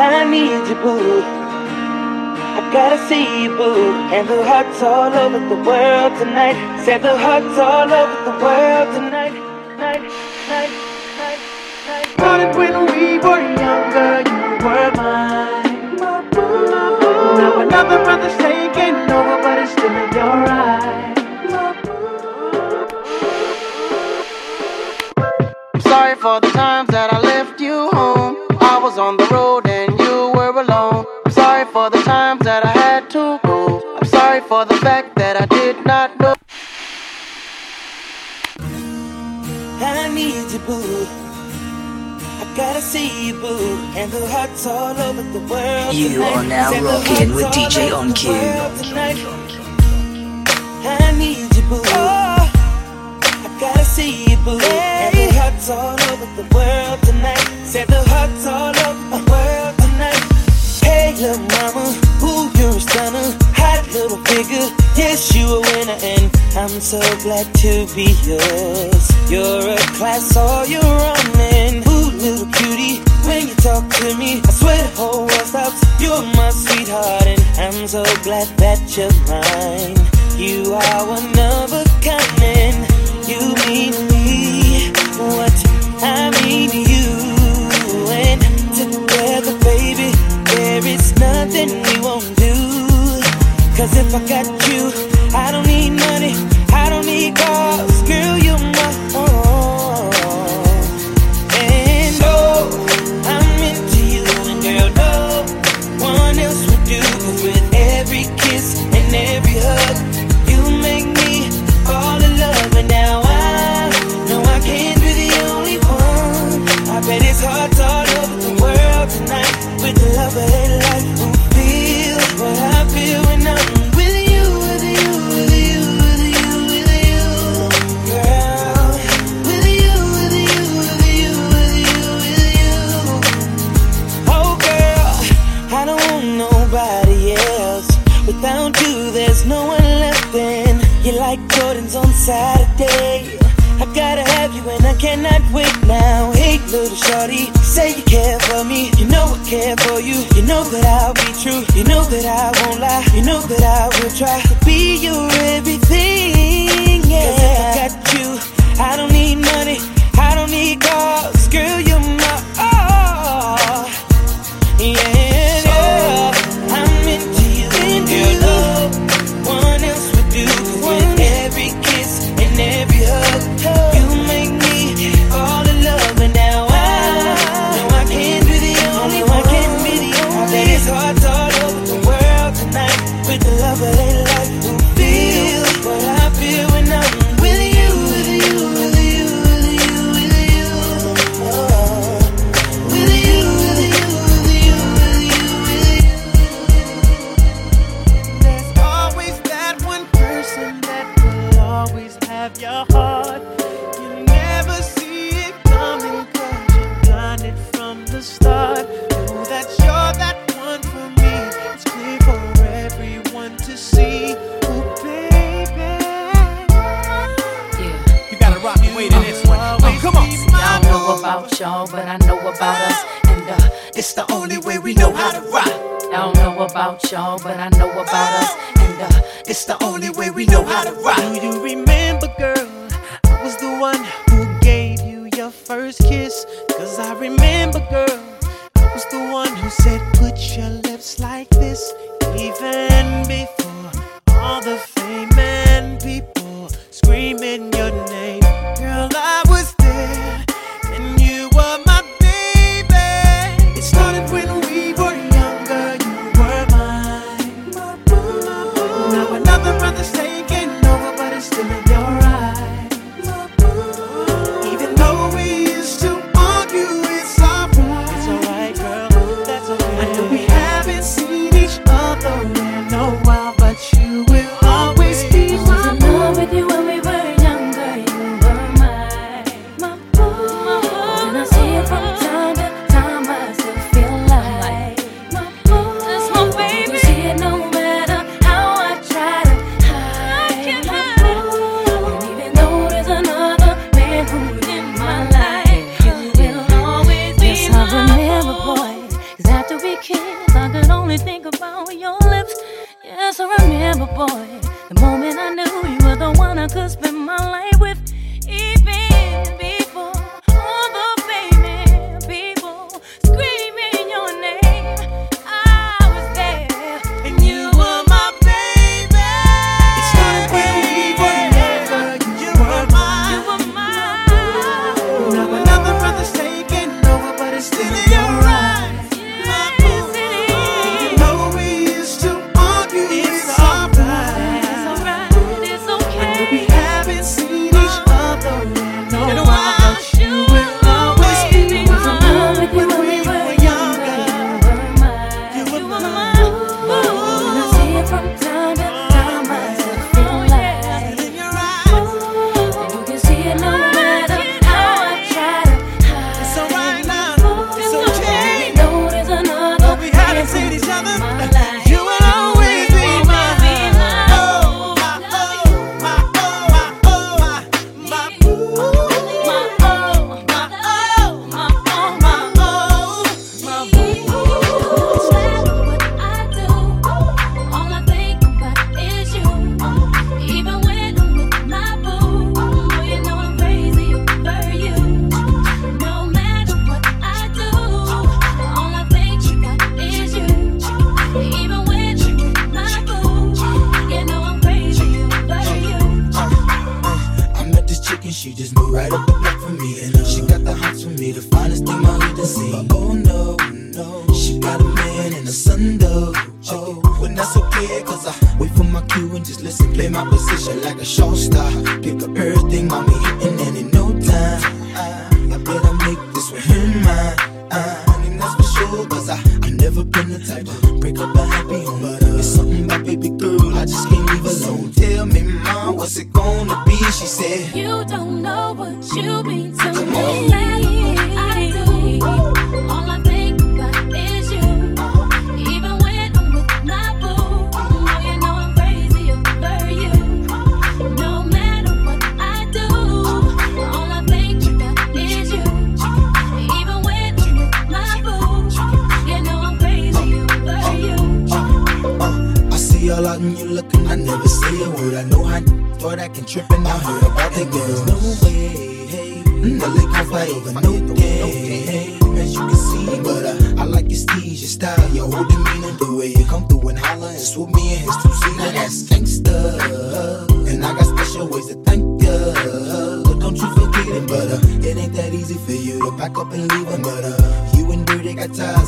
I need you, boo. I gotta see you, boo. And the hearts all over the world tonight. Said the hearts all over the world tonight. Night, night, night, night. Started when we were younger, you were mine. Now another brother's taking over, but it's still in your eyes. I'm sorry for the times boo. I gotta see you, boo. And the hearts all over the world. You tonight. are now rocking with DJ On Cue. I need you, boo. I gotta see you, boo. And the hearts all over the world tonight. Said the hearts all over the world tonight. Hey, little mama, ooh, you're a stunner. Little figure, yes, you a winner, and I'm so glad to be yours. You're a class, all you're running. Ooh, little cutie, when you talk to me, I swear the whole world stops. You're my sweetheart, and I'm so glad that you're mine. You are one of a kind, and you mean me what I mean to you. And together, baby, there is nothing do. Cause if I got like Jordans on Saturday. I gotta have you and I cannot wait now. Hey, little shorty, say you care for me. You know I care for you. You know that I'll be true. You know that I won't lie. You know that I will try to be your everything. Yeah. Cause I got you, I don't need money. I don't need cars. Girl, remember, girl, I was the one who said, Put your lips like this. Even before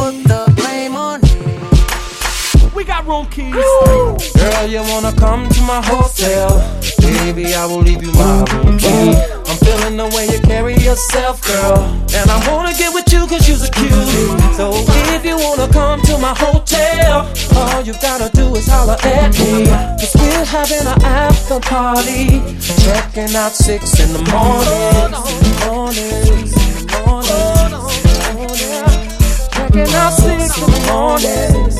Put the blame on me. We got room keys. Girl, you wanna come to my hotel? Baby, I will leave you my room key. I'm feeling the way you carry yourself, girl. And I wanna get with you cause you're so cute. So if you wanna come to my hotel, all you gotta do is holler at me. Cause we're having an after party. Checking out six in the morning. Morning, morning, morning. Checking out six in the morning.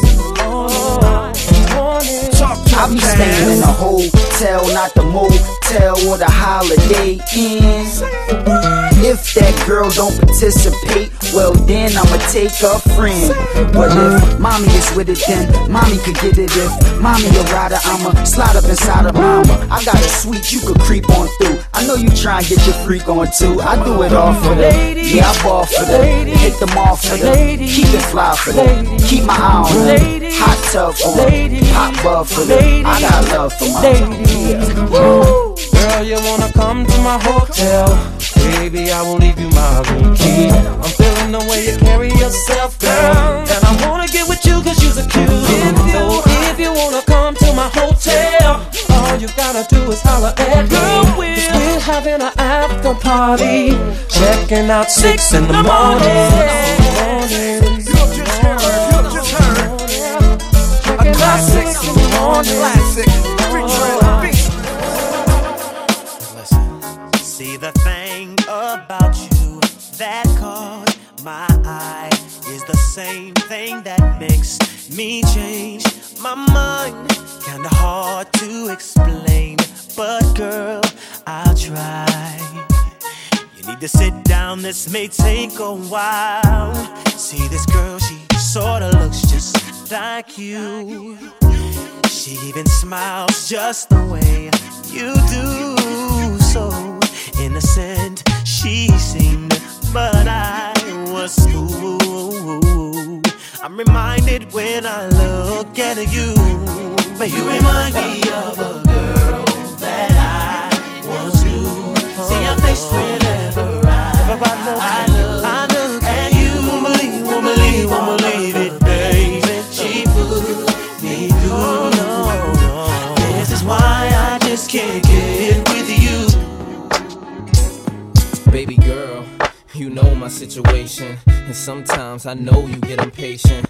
I be staying in a hotel, not the motel or the holiday inn. If that girl don't participate, well then I'ma take a friend. But if mommy is with it, then mommy could get it. If mommy a rider, I'ma slide up inside of mama. I got a suite you could creep on through. I know you try and get your freak on too. I do it all for them. Yeah, I ball for them. Hit them off for them. Keep it fly for them. Keep my eye on them. Hot tub for them. Hot bub for them. I got love for my Girl, you wanna come to my hotel? Baby, I won't leave you my room key. I'm feeling the way you carry yourself, girl. And I wanna get with you cause you're cute. So if you wanna come to my hotel, all you gotta do is holler at me. Cause we're having an after party. Checking out six in the morning. Out thing that makes me change my mind. Kinda hard to explain, but girl, I'll try. You need to sit down, this may take a while. See this girl, she sorta looks just like you. She even smiles just the way you do. So innocent she seemed, but I was fooled. I'm reminded when I look at you, but you remind me of a girl sometimes I know you get impatient.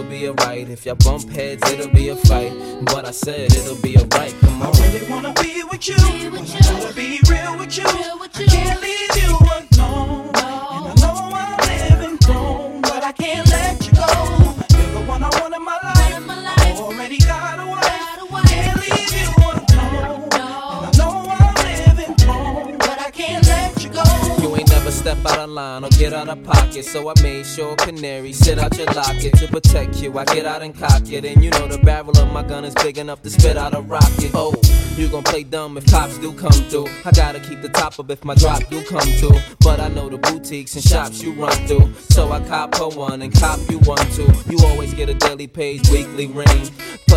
It'll be alright if y'all bump heads, it'll be a fight. But I said it'll be alright. Come on. I really wanna be with you. I wanna be real with you. I can't leave you alone. And I know I'm living wrong, but I can't let out of line or get out of pocket. So I made sure canary sit out your locket to protect you. I get out and cock it, and you know the barrel of my gun is big enough to spit out a rocket. Oh, you gon' play dumb if cops do come through. I gotta keep the top up if my drop do come through. But I know the boutiques and shops you run through. So I cop her one and cop you one too. You always get a daily page, weekly ring.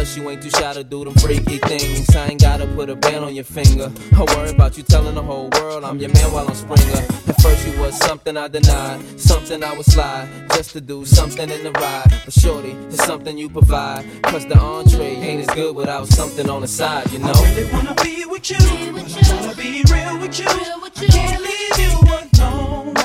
Plus you ain't too shy to do them freaky things. I ain't gotta put a band on your finger. I worry about you telling the whole world I'm your man while I'm Springer. At first you was something I denied, something I would slide just to do something in the ride. But shorty, it's something you provide. Cause the entree ain't as good without something on the side, you know. I really wanna be with you. I wanna be real with you. I can't leave you alone.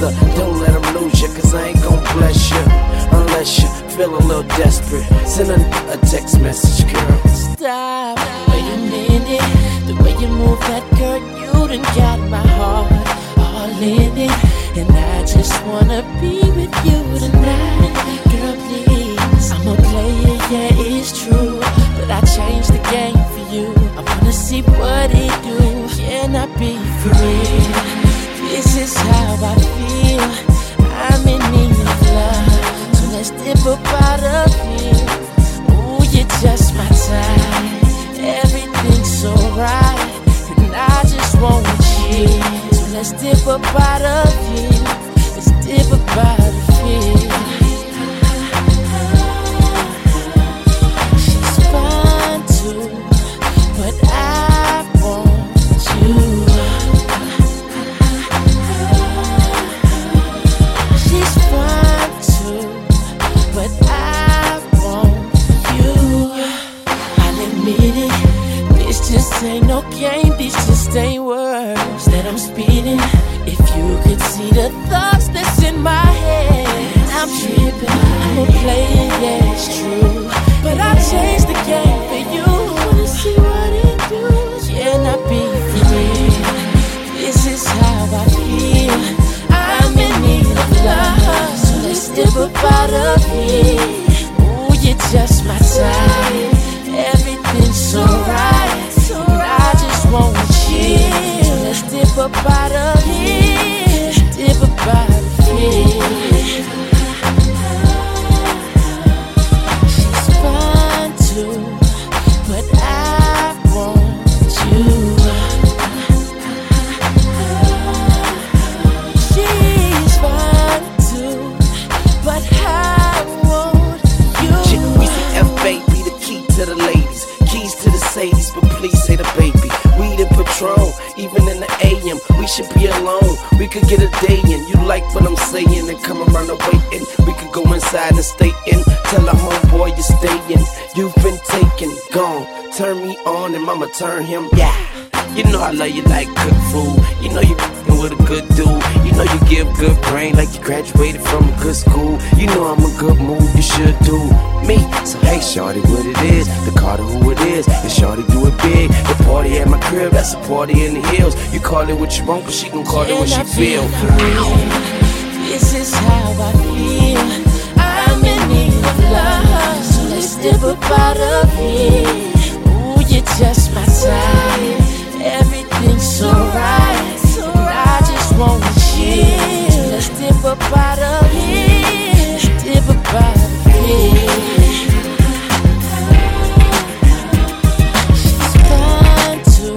Don't let them lose you, cause I ain't gon' bless you unless you feel a little desperate. Send a, a text message, girl. Stop. Wait a minute. The way you move that girl, you done got my heart all in it. And I just wanna be with you tonight. Girl, please. I'm a player, yeah, it's true. But I changed the game for you. I wanna see what it do. Can I be free? This is how I feel. I'm in need of love. So let's dip up out of here. Ooh, you're just my type. Everything's so right. And I just want you. So let's dip up out of here. Let's dip up out of here. See the thoughts that's in my head, I'm tripping, I'm a player, yeah, it's true. But I changed the game for you. Wanna see what it do? Can I be free? This is how I feel. I'm in need of love, so let's dip up out of here. Ooh, you're just my type. Everything's so right, and I just want you. So let's. Dip up out of here. Could get a day in. You like what I'm saying and come around the waiting. We could go inside and stay in. Tell the homeboy you're staying. You've been taken, gone. Turn me on and mama turn him. Yeah. You know I love you like good food. You know you with a good dude. You know you give good brain like you graduated from a good school. You know I'm a good move, you should do me. So hey, shorty, what it is? The Carter who it is. And shorty do it big. The party at my crib, that's a party in the hills. You call it what you want, but she gon' call it what she feel. This is how I feel. I'm in need of love, so let's dip up out of here. Ooh, you're just my type. Up out of here. Dip up out of here. She's fine too,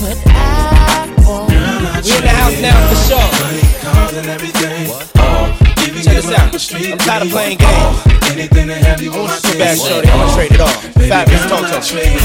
but I want We in the house now for sure. Check this out. I'm tired of playing games. Anything to have you on my Too bad, shorty. I'ma trade it off. Fabolous talk to me.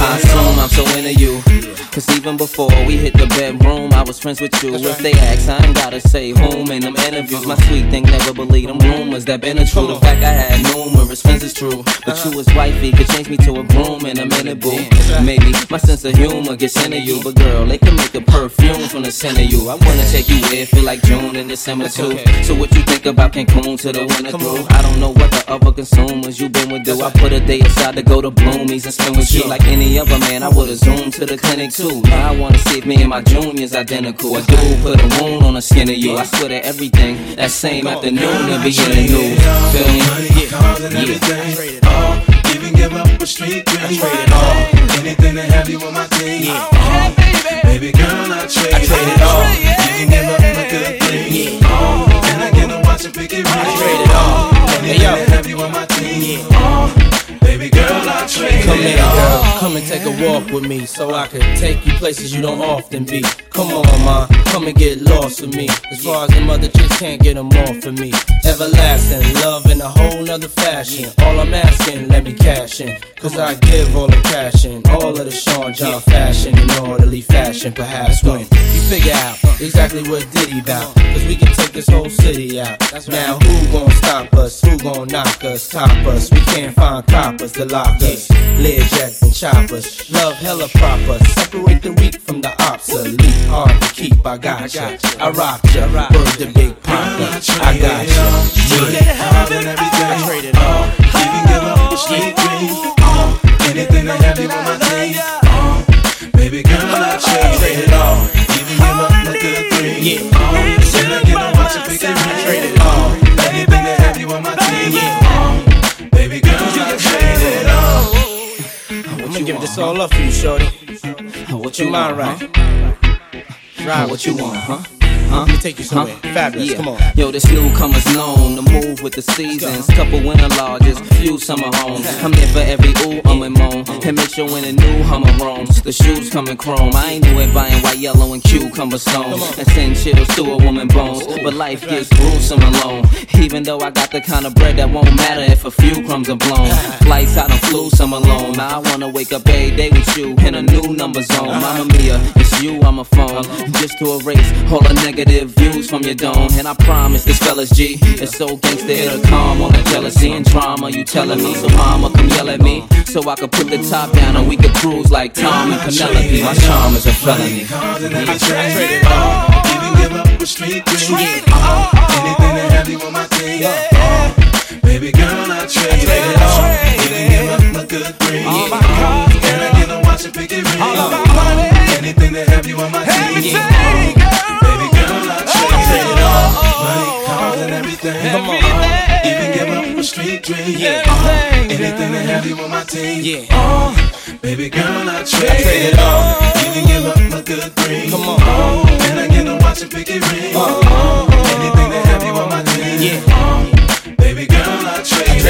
I'm so into you. Cause even before we hit the bedroom, I was friends with you. If they ask, I ain't gotta say whom in them interviews. My sweet thing never believed them rumors that been a true. The fact I had numerous friends is true. But you was wifey, could change me to a groom in a minute, boo. Maybe my sense of humor gets into you. But girl, they can make a perfume from the scent of you. I wanna take you where it feel like June and December too. So what you think about Cancun to the winter through? I don't know what the other consumers you been with do. I put a day aside to go to Bloomies and spend with you like any other man. I would've zoomed to the clinic too. Now I wanna see if me and my junior's identical. A dude put a wound on the skin of you. I swear to everything that same afternoon to be in the new. Feel me? everything. All, even give up a street dream. Trade it all. Anything to have you on my team. All, baby girl, I trade, I trade it all. You can give up a good thing. All, and I get to watch it pick it right. I trade it all. Anything Hey, yo. to have you on my team. All, baby girl, Come it in, girl. Come and take a walk with me so I can take you places you don't often be. Come on, ma. Come and get lost with me. As far as the mother chicks can't get them off of me. Everlasting love in a whole nother fashion. All I'm asking, let me cash in. Cause I give all the cash in. All of the Sean John fashion in orderly fashion. Perhaps when you figure out exactly what Diddy bout. Cause we can take this whole city out. Now who gon' stop us? Who gon' knock us? Top us? We can't find coppers to lock us. Learjet and choppers. Love hella proper. Separate the weak from the obsolete. Hard to keep, I got ya. I rock ya. Word the big papa. I got ya. Yeah. I trade it all. Even give up a street dream. All, anything to have you on my. All, baby girl, I trade it all. I'm gonna give this all up for you, shorty. What your mind want, right. Ride What you want, huh? Huh? Let me take you somewhere. Uh-huh. Fabolous. Yeah. Come on. Yo, this newcomer's known to move with the seasons. Couple winter lodges, few summer homes. I'm here for every ooh, um, and moan. And make sure when a new Hummer roams, the shoes coming chrome. I ain't new at buying white, yellow, and cucumber stones. And send chills to a woman bones. But life gets gruesome alone. Even though I got the kind of bread that won't matter if a few crumbs are blown. Flights out on flu, some alone. Now I wanna wake up every day with you in a new number zone. Uh-huh. Mama Mia, it's you, I'm a phone. Uh-huh. Just to erase all the negative views from your dome. And I promise this fella's G. It's so gangsta, it'll calm all the jealousy and drama you telling me. So mama, come yell at me. So I could put the top down and we could cruise like Tom and Penelope. My charm is a felony. Cars and I trade it all. Even give up a street dream. All, anything to have you on my team. All, baby girl, I trade it all. Even give up a good thing. All, and I get to watch it pick it ring. All, anything to have you on my team. All, baby girl, I on. Money, cars, and everything. Come on. Even give up a street dream. Yeah. Anything to have you on my team. Yeah. On. Baby girl, I trade it all. Even give up my good dream. Come on. on. And I get to watch a it ring. On. Anything to have you on my team. Yeah. On. Baby girl, I trade it